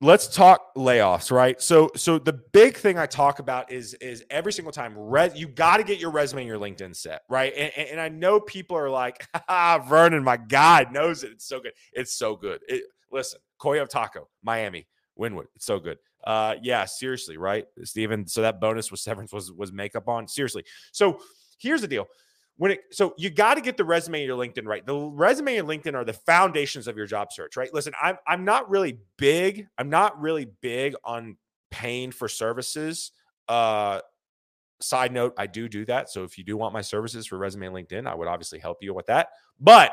let's talk layoffs, right? So so the big thing I talk about is is every single time res, you got to get your resume and your LinkedIn set, right? And, and, I know people are like, ah, Vernon, my God knows it. It's so good. It's so good. It, listen, Coyo Taco, Miami, Wynwood. It's so good. Uh, yeah, seriously, right, Steven? So that bonus was severance was was makeup on. Seriously. So here's the deal when it so you got to get the resume and your LinkedIn right. The resume and LinkedIn are the foundations of your job search, right? Listen, I'm I'm not really big. I'm not really big on paying for services. Uh side note, I do do that. So if you do want my services for resume and LinkedIn, I would obviously help you with that. But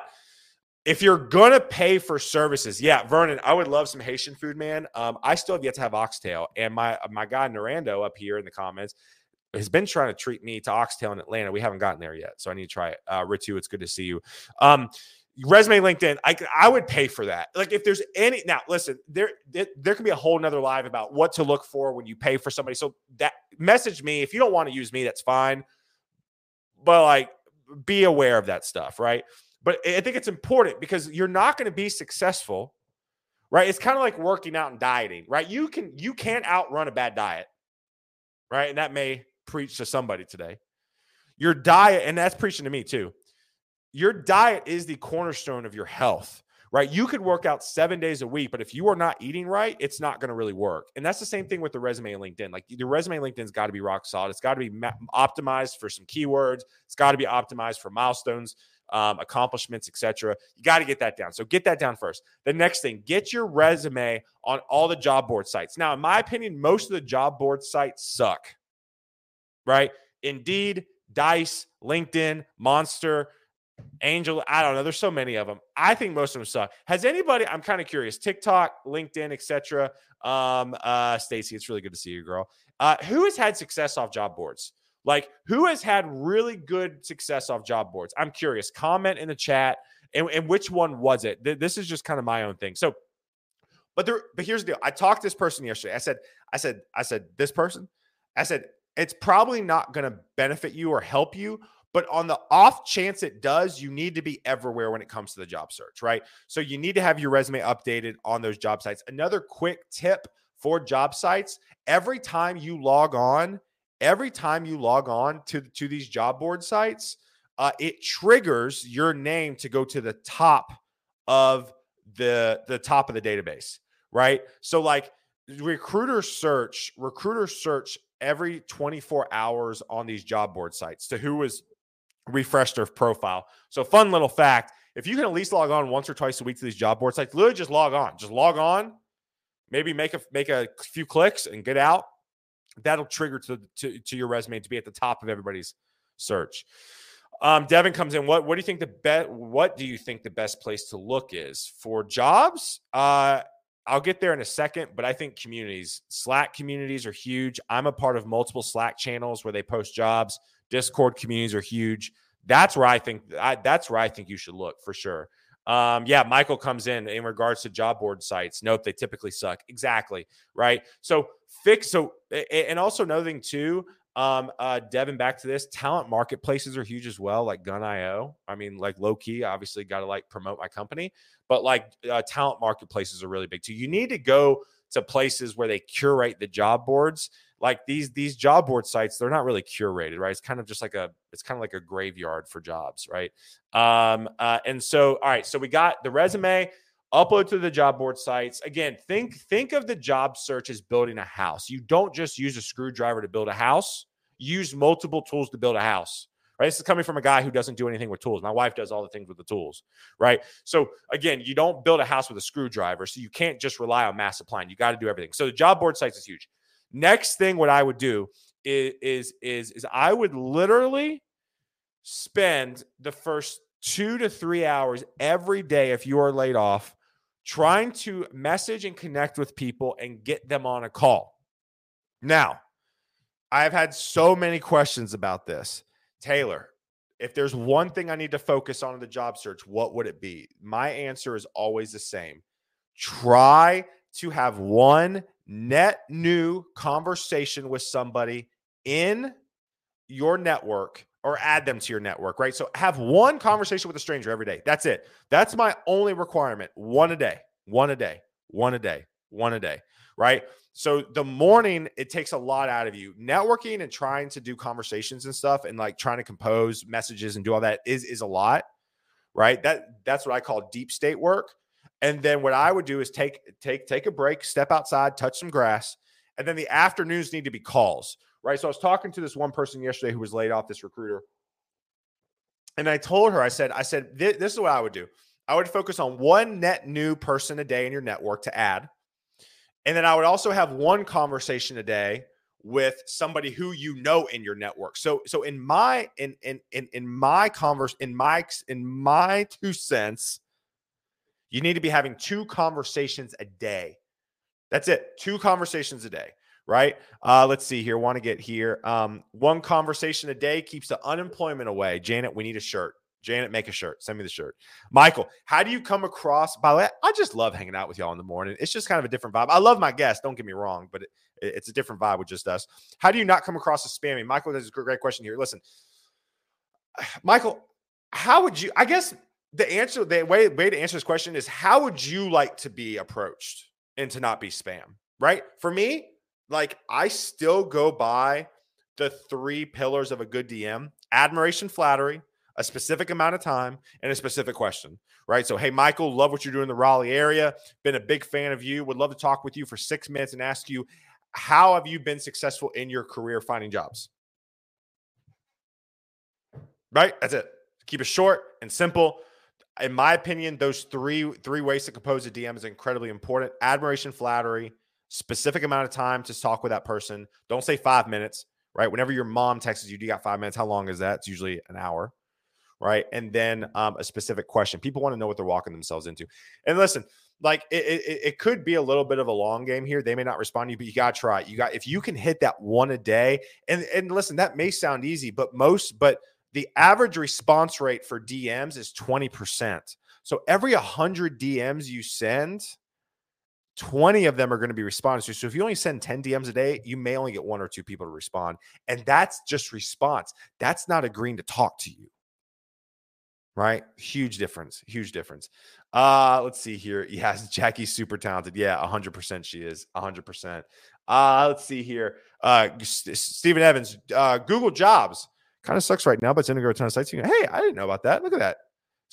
if you're gonna pay for services, yeah, Vernon, I would love some Haitian food, man. Um, I still have yet to have oxtail, and my my guy Narando up here in the comments has been trying to treat me to Oxtail in Atlanta. We haven't gotten there yet, so I need to try it. Uh, Ritu, it's good to see you. Um, resume LinkedIn, I I would pay for that. Like if there's any now, listen, there there, there can be a whole nother live about what to look for when you pay for somebody. So that message me if you don't want to use me, that's fine. But like, be aware of that stuff, right? But I think it's important because you're not going to be successful, right? It's kind of like working out and dieting, right? You can you can't outrun a bad diet, right? And that may preach to somebody today. Your diet, and that's preaching to me too. Your diet is the cornerstone of your health, right? You could work out seven days a week, but if you are not eating right, it's not going to really work. And that's the same thing with the resume and LinkedIn. Like the resume LinkedIn's got to be rock solid. It's got to be ma- optimized for some keywords. It's got to be optimized for milestones, um, accomplishments, etc. You got to get that down. So get that down first. The next thing, get your resume on all the job board sites. Now, in my opinion, most of the job board sites suck right? Indeed, Dice, LinkedIn, Monster, Angel. I don't know. There's so many of them. I think most of them suck. Has anybody? I'm kind of curious. TikTok, LinkedIn, etc. Um, uh, Stacy, it's really good to see you, girl. Uh, who has had success off job boards? Like, who has had really good success off job boards? I'm curious. Comment in the chat. And, and which one was it? This is just kind of my own thing. So, but there, but here's the deal. I talked to this person yesterday. I said, I said, I said, this person. I said, it's probably not going to benefit you or help you. But on the off chance it does, you need to be everywhere when it comes to the job search, right? So you need to have your resume updated on those job sites. Another quick tip for job sites every time you log on, every time you log on to, to these job board sites, uh, it triggers your name to go to the top of the the top of the database, right? So like recruiter search, recruiter search every 24 hours on these job board sites to who has refreshed their profile. So, fun little fact if you can at least log on once or twice a week to these job board sites, literally just log on, just log on, maybe make a make a few clicks and get out. That'll trigger to, to, to your resume to be at the top of everybody's search. Um, Devin comes in. What what do you think the best? What do you think the best place to look is for jobs? Uh, I'll get there in a second, but I think communities, Slack communities are huge. I'm a part of multiple Slack channels where they post jobs. Discord communities are huge. That's where I think I, that's where I think you should look for sure. Um, yeah, Michael comes in in regards to job board sites. Nope, they typically suck. Exactly. Right. So fix so and also another thing too, um, uh, Devin, back to this. Talent marketplaces are huge as well, like Gun.io. I mean, like low key, obviously got to like promote my company, but like uh, talent marketplaces are really big too. You need to go to places where they curate the job boards. Like these these job board sites, they're not really curated, right? It's kind of just like a it's kind of like a graveyard for jobs, right? Um, uh, and so, all right, so we got the resume upload to the job board sites. Again think think of the job search as building a house. You don't just use a screwdriver to build a house. Use multiple tools to build a house right? This is coming from a guy who doesn't do anything with tools. My wife does all the things with the tools right? So again you don't build a house with a screwdriver so you can't just rely on mass supply you got to do everything. So the job board sites is huge. Next thing what i would do is is is, is i would literally spend the first two to three hours every day if you are laid off trying to message and connect with people and get them on a call. Now, I've had so many questions about this. Taylor, if there's one thing I need to focus on in the job search, what would it be? My answer is always the same. Try to have one net new conversation with somebody in your network or add them to your network, right? So have one conversation with a stranger every day. That's it. That's my only requirement. One a day, one a day, one a day, one a day, right? So the morning, it takes a lot out of you. Networking and trying to do conversations and stuff and like trying to compose messages and do all that is is a lot, right? That that's what I call deep state work. And then what I would do is take take take a break, step outside, touch some grass, and then the afternoons need to be calls, right? So I was talking to this one person yesterday who was laid off, this recruiter, and I told her, I said, I said, this, this is what I would do. I would focus on one net new person a day in your network to add. And then I would also have one conversation a day with somebody who you know in your network. So so in my in in in, in my converse in my in my two cents, you need to be having two conversations a day. That's it. Two conversations a day, right? Uh, let's see here. Want to get here. Um, one conversation a day keeps the unemployment away. Janet, we need a shirt. Janet, make a shirt. Send me the shirt. Michael, how do you come across? By the way, I just love hanging out with y'all in the morning. It's just kind of a different vibe. I love my guests. Don't get me wrong, but it, it's a different vibe with just us. How do you not come across as spammy? Michael, that's a great question here. Listen, Michael, how would you? I guess the answer, the way way to answer this question is, how would you like to be approached and to not be spam? Right? For me, like I still go by the three pillars of a good DM: admiration, flattery a specific amount of time and a specific question, right? So, hey, Michael, love what you're doing in the Raleigh area. Been a big fan of you. Would love to talk with you for six minutes and ask you, how have you been successful in your career finding jobs? Right? That's it. Keep it short and simple. In my opinion, those three three ways to compose a DM is incredibly important. Admiration, flattery, specific amount of time to talk with that person. Don't say five minutes, right? Whenever your mom texts you, do you got five minutes? How long is that? It's usually an hour right? And then um, a specific question. People want to know what they're walking themselves into. And listen, like it, it, it, could be a little bit of a long game here. They may not respond to you, but you got to try. You got if you can hit that one a day. And and listen, that may sound easy, but most but the average response rate for DMs is 20%. So every 100 DMs you send, 20 of them are going to be responded to. So if you only send 10 DMs a day, you may only get one or two people to respond. And that's just response. That's not agreeing to talk to you right? Huge difference. Huge difference. Uh, let's see here. Yes, Jackie's super talented. Yeah, 100% she is. 100%. Uh, let's see here. Uh, Stephen Evans, uh, Google Jobs kind of sucks right now, but it's going to a ton of sites. Hey, I didn't know about that. Look at that.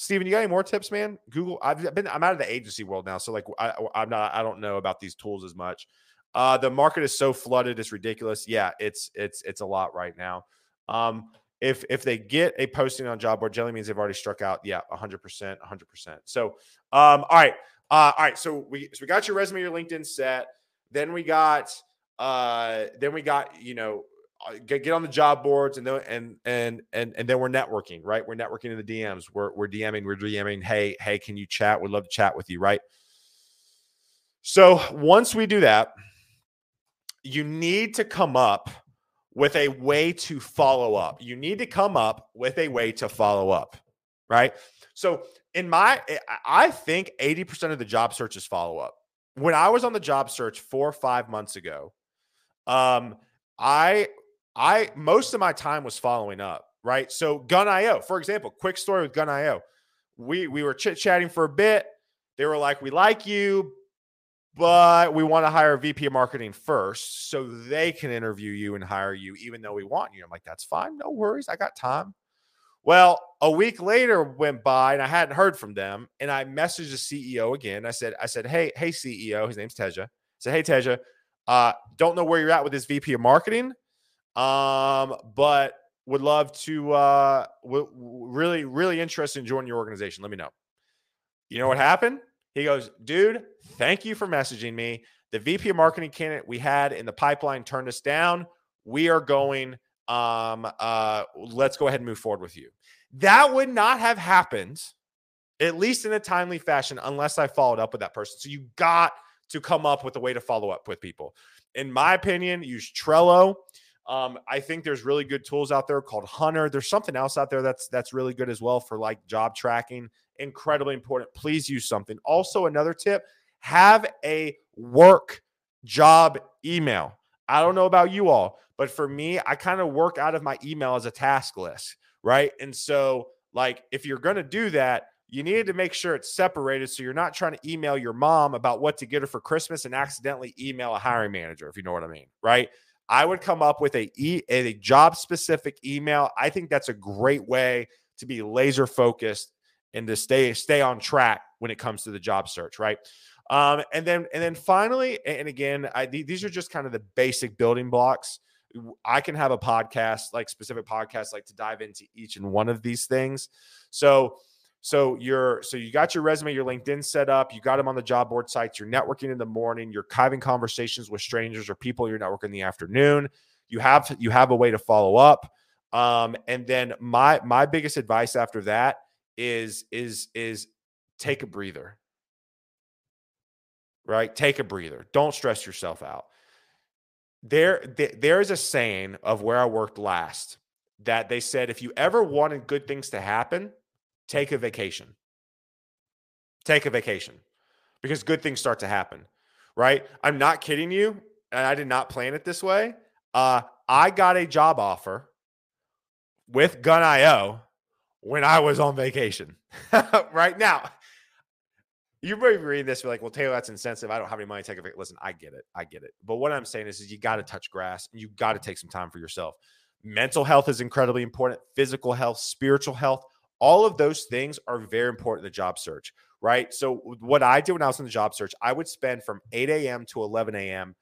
Steven, you got any more tips, man? Google. I've been. I'm out of the agency world now, so like I, I'm not. I don't know about these tools as much. Uh, the market is so flooded, it's ridiculous. Yeah, it's it's it's a lot right now. Um, if if they get a posting on job board, generally means they've already struck out. Yeah, 100%, 100%. So, um, all right, uh, all right. So we so we got your resume, your LinkedIn set. Then we got uh, then we got you know get, get on the job boards and then and and and and then we're networking, right? We're networking in the DMs. We're we're DMing, we're DMing. Hey, hey, can you chat? We'd love to chat with you, right? So once we do that, you need to come up with a way to follow up. You need to come up with a way to follow up, right? So, in my, eh, I think 80% of the job search is follow up. When I was on the job search four or five months ago, um, I, I, most of my time was following up, right? So, Gun.io, for example, quick story with Gun.io. We, we were chit chatting for a bit. They were like, we like you, but we want to hire a VP of marketing first so they can interview you and hire you, even though we want you. I'm like, that's fine. No worries. I got time. Well, a week later went by and I hadn't heard from them. And I messaged the CEO again. I said, I said, Hey, hey, CEO, his name's Teja. I said, Hey, Teja, uh, don't know where you're at with this VP of marketing. Um, but would love to uh w- really, really interested in joining your organization. Let me know. You know what happened? He goes, dude, thank you for messaging me. The VP of marketing candidate we had in the pipeline turned us down. We are going, um, uh, let's go ahead and move forward with you. That would not have happened, at least in a timely fashion, unless I followed up with that person. So you got to come up with a way to follow up with people. In my opinion, use Trello. Um, I think there's really good tools out there called Hunter. There's something else out there that's that's really good as well for like job tracking incredibly important. Please use something. Also, another tip have a work job email. I don't know about you all, but for me, I kind of work out of my email as a task list, right? And so, like, if you're going to do that, you needed to make sure it's separated so you're not trying to email your mom about what to get her for Christmas and accidentally email a hiring manager, if you know what I mean, right? I would come up with a, e- a job specific email. I think that's a great way to be laser focused and to stay stay on track when it comes to the job search, right? Um, and then and then finally, and again, I, these are just kind of the basic building blocks. I can have a podcast, like specific podcasts, like to dive into each and one of these things. So so you're so you got your resume, your LinkedIn set up, you got them on the job board sites, you're networking in the morning, you're having conversations with strangers or people you're networking in the afternoon. You have you have a way to follow up. Um, and then my my biggest advice after that is is is take a breather. Right? Take a breather. Don't stress yourself out. There, there is a saying of where I worked last that they said if you ever wanted good things to happen, take a vacation. Take a vacation because good things start to happen, right? I'm not kidding you. And I did not plan it this way. Uh, I got a job offer with Gun.io when I was on vacation. right now, you may be reading this, you're like, well, Taylor, that's insensitive. I don't have any money to take a vacation. Listen, I get it. I get it. But what I'm saying is, is you got to touch grass and you got to take some time for yourself. Mental health is incredibly important, physical health, spiritual health. All of those things are very important in the job search, right? So, what I did when I was in the job search, I would spend from 8 a.m. to 11 a.m.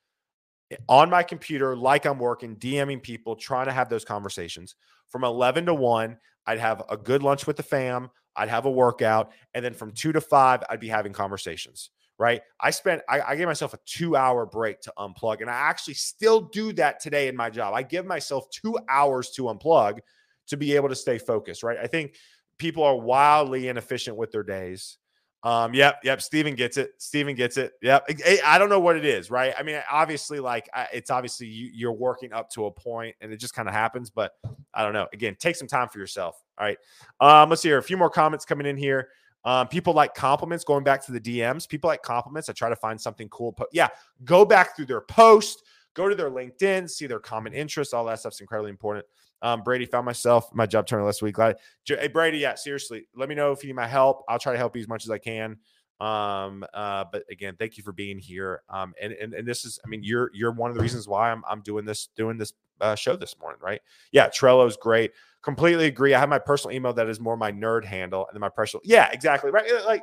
Eh, on my computer, like I'm working, DMing people, trying to have those conversations. From 11 to 1, I'd have a good lunch with the fam, I'd have a workout, and then from 2 to 5, I'd be having conversations right? I spent, I, I, gave myself a two hour break to unplug. And I actually still do that today in my job. I give myself two hours to unplug to be able to stay focused, right? I think people are wildly inefficient with their days. Um, yep, yep. Steven gets it. Steven gets it. Yep. I don't know what it is, right? I mean, obviously, like it's obviously you, you're working up to a point, and it just kind of happens. But I don't know. Again, take some time for yourself. All right. Um, let's see here. A few more comments coming in here. Um, people like compliments. Going back to the DMs, people like compliments. I try to find something cool. Po- yeah, go back through their post, go to their LinkedIn, see their common interests. All that stuff's incredibly important. Um, Brady found myself my job turner last week. Glad, hey Brady, yeah, seriously, let me know if you need my help. I'll try to help you as much as I can. Um, uh, but again, thank you for being here. Um, and and and this is, I mean, you're you're one of the reasons why I'm I'm doing this doing this uh, show this morning, right? Yeah, Trello's great. Completely agree. I have my personal email that is more my nerd handle, and then my personal, yeah, exactly, right. Like,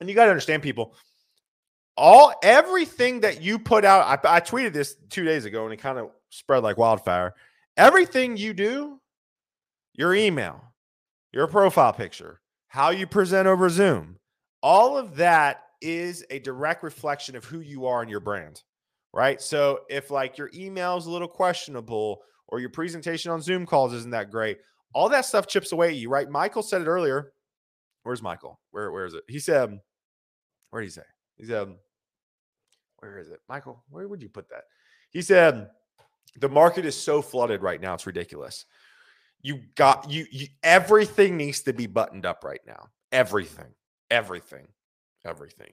and you got to understand, people. All everything that you put out, I, I tweeted this two days ago, and it kind of spread like wildfire Everything you do, your email, your profile picture, how you present over Zoom, all of that is a direct reflection of who you are and your brand, right? So if like your email is a little questionable or your presentation on Zoom calls isn't that great, all that stuff chips away at you, right? Michael said it earlier. Where's Michael? Where where is it? He said, um, where did he say? He said, um, where is it? Michael, where would you put that? He said, the market is so flooded right now it's ridiculous you got you, you everything needs to be buttoned up right now everything everything everything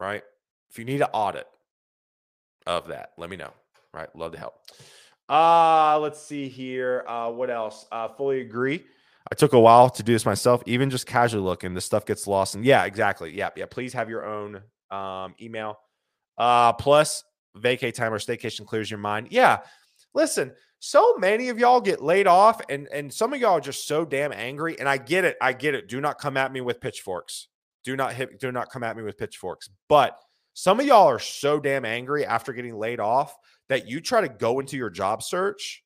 right if you need an audit of that let me know right love to help uh let's see here uh what else uh fully agree I took a while to do this myself, even just casually looking. This stuff gets lost. And yeah, exactly. Yeah, yeah. Please have your own um, email. Uh, plus, vacay time or staycation clears your mind. Yeah, Listen, so many of y'all get laid off, and and some of y'all are just so damn angry. And I get it. I get it. Do not come at me with pitchforks. Do not hit. Do not come at me with pitchforks. But some of y'all are so damn angry after getting laid off that you try to go into your job search,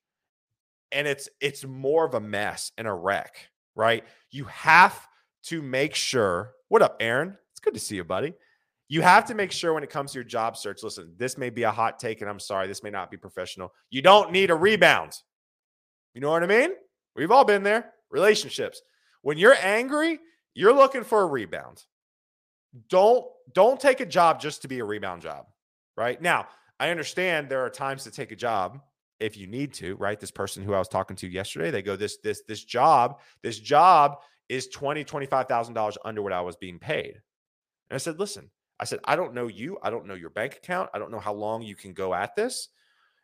and it's it's more of a mess and a wreck. Right? You have to make sure. What up, Aaron? It's good to see you, buddy you have to make sure when it comes to your job search listen, this may be a hot take, and I'm sorry, this may not be professional. You don't need a rebound. You know what I mean? We've all been there. Relationships. When you're angry, you're looking for a rebound. Don't don't take a job just to be a rebound job, right? Now, I understand there are times to take a job if you need to, right? This person who I was talking to yesterday, they go this this this job, this job is 20 $25,000 under what I was being paid. And I said, "Listen, I said, I don't know you. I don't know your bank account. I don't know how long you can go at this.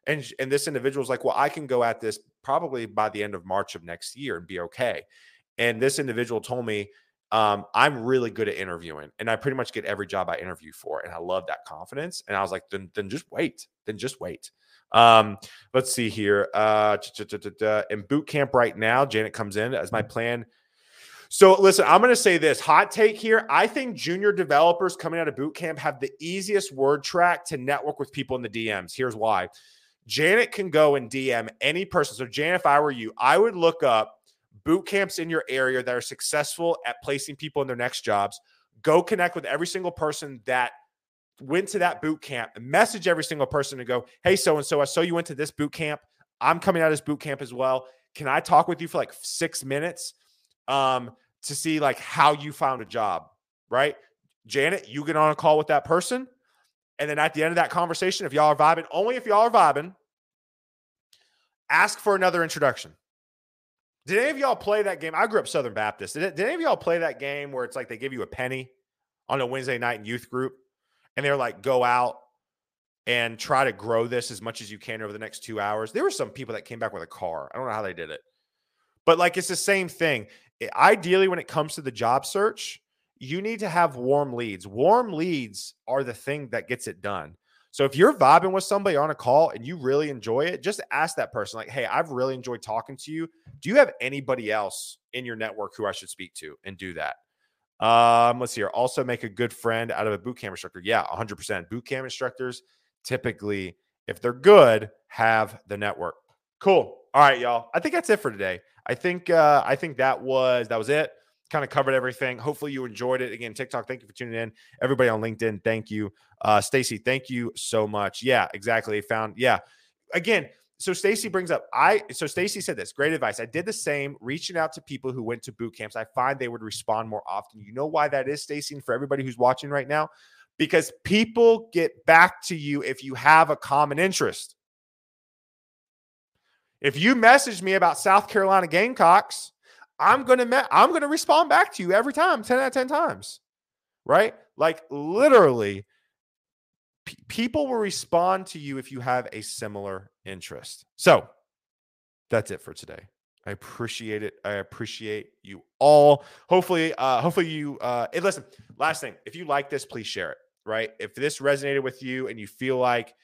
And, and this individual was like, well, I can go at this probably by the end of March of next year and be okay. And this individual told me, um, I'm really good at interviewing and I pretty much get every job I interview for. And I love that confidence. And I was like, then, then just wait. Then just wait. Um, let's see here. Uh, in boot camp right now, Janet comes in as my plan. So listen, I'm going to say this hot take here. I think junior developers coming out of boot camp have the easiest word track to network with people in the DMs. Here's why. Janet can go and DM any person. So Janet, if I were you, I would look up boot camps in your area that are successful at placing people in their next jobs. Go connect with every single person that went to that boot camp and message every single person and go, Hey, so and so, I saw you went to this boot camp. I'm coming out of this boot camp as well. Can I talk with you for like six minutes um, to see like how you found a job? Right. Janet, you get on a call with that person. And then at the end of that conversation, if y'all are vibing, only if y'all are vibing, ask for another introduction. Did any of y'all play that game? I grew up Southern Baptist. Did, did any of y'all play that game where it's like they give you a penny on a Wednesday night in youth group and they're like, go out and try to grow this as much as you can over the next two hours? There were some people that came back with a car. I don't know how they did it. But like it's the same thing. Ideally, when it comes to the job search, you need to have warm leads. Warm leads are the thing that gets it done. So if you're vibing with somebody on a call and you really enjoy it, just ask that person, like, hey, I've really enjoyed talking to you. Do you have anybody else in your network who I should speak to? And do that. Um, let's see here. Also make a good friend out of a boot camp instructor. Yeah, 100%. Boot camp instructors typically, if they're good, have the network. Cool. All right, y'all. I think that's it for today. I think uh, I think that was that was it kind of covered everything. Hopefully you enjoyed it. Again, TikTok, thank you for tuning in. Everybody on LinkedIn, thank you. Uh, Stacy, thank you so much. Yeah, exactly. Found, yeah. Again, so Stacy brings up, I so Stacy said this great advice. I did the same, reaching out to people who went to boot camps. I find they would respond more often. You know why that is, Stacy, and for everybody who's watching right now? Because people get back to you if you have a common interest. If you message me about South Carolina Gamecocks, I'm gonna me- I'm gonna respond back to you every time, 10 out of 10 times. Right? Like literally, p- people will respond to you if you have a similar interest. So that's it for today. I appreciate it. I appreciate you all. Hopefully, uh, hopefully you uh listen, last thing, if you like this, please share it. Right. If this resonated with you and you feel like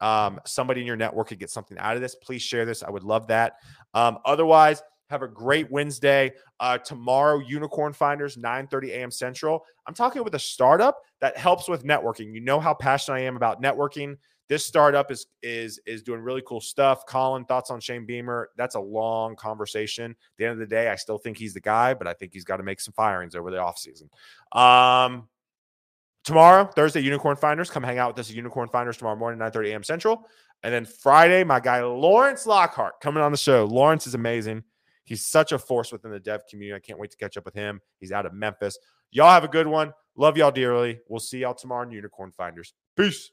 um, somebody in your network could get something out of this, please share this. I would love that. Um, otherwise, have a great Wednesday. Uh, tomorrow, Unicorn Finders, 9 30 a.m. Central. I'm talking with a startup that helps with networking. You know how passionate I am about networking. This startup is is is doing really cool stuff. Colin, thoughts on Shane Beamer? That's a long conversation. At the end of the day, I still think he's the guy, but I think he's got to make some firings over the offseason. Um, tomorrow, Thursday, Unicorn Finders. Come hang out with us at Unicorn Finders tomorrow morning, 9 30 a.m. Central. And then Friday, my guy Lawrence Lockhart coming on the show. Lawrence is amazing. He's such a force within the dev community. I can't wait to catch up with him. He's out of Memphis. Y'all have a good one. Love y'all dearly. We'll see y'all tomorrow in Unicorn Finders. Peace.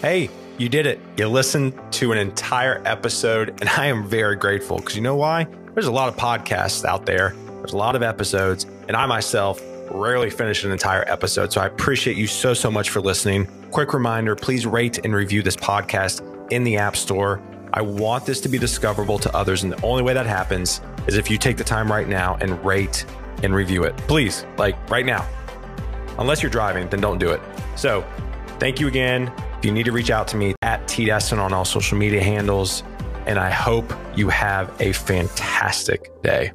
Hey, you did it. You listened to an entire episode, and I am very grateful because you know why? There's a lot of podcasts out there, there's a lot of episodes, and I myself rarely finish an entire episode. So I appreciate you so, so much for listening. Quick reminder please rate and review this podcast in the App Store. I want this to be discoverable to others. And the only way that happens is if you take the time right now and rate and review it. Please, like right now. Unless you're driving, then don't do it. So thank you again. If you need to reach out to me at T Desseyn on all social media handles. And I hope you have a fantastic day.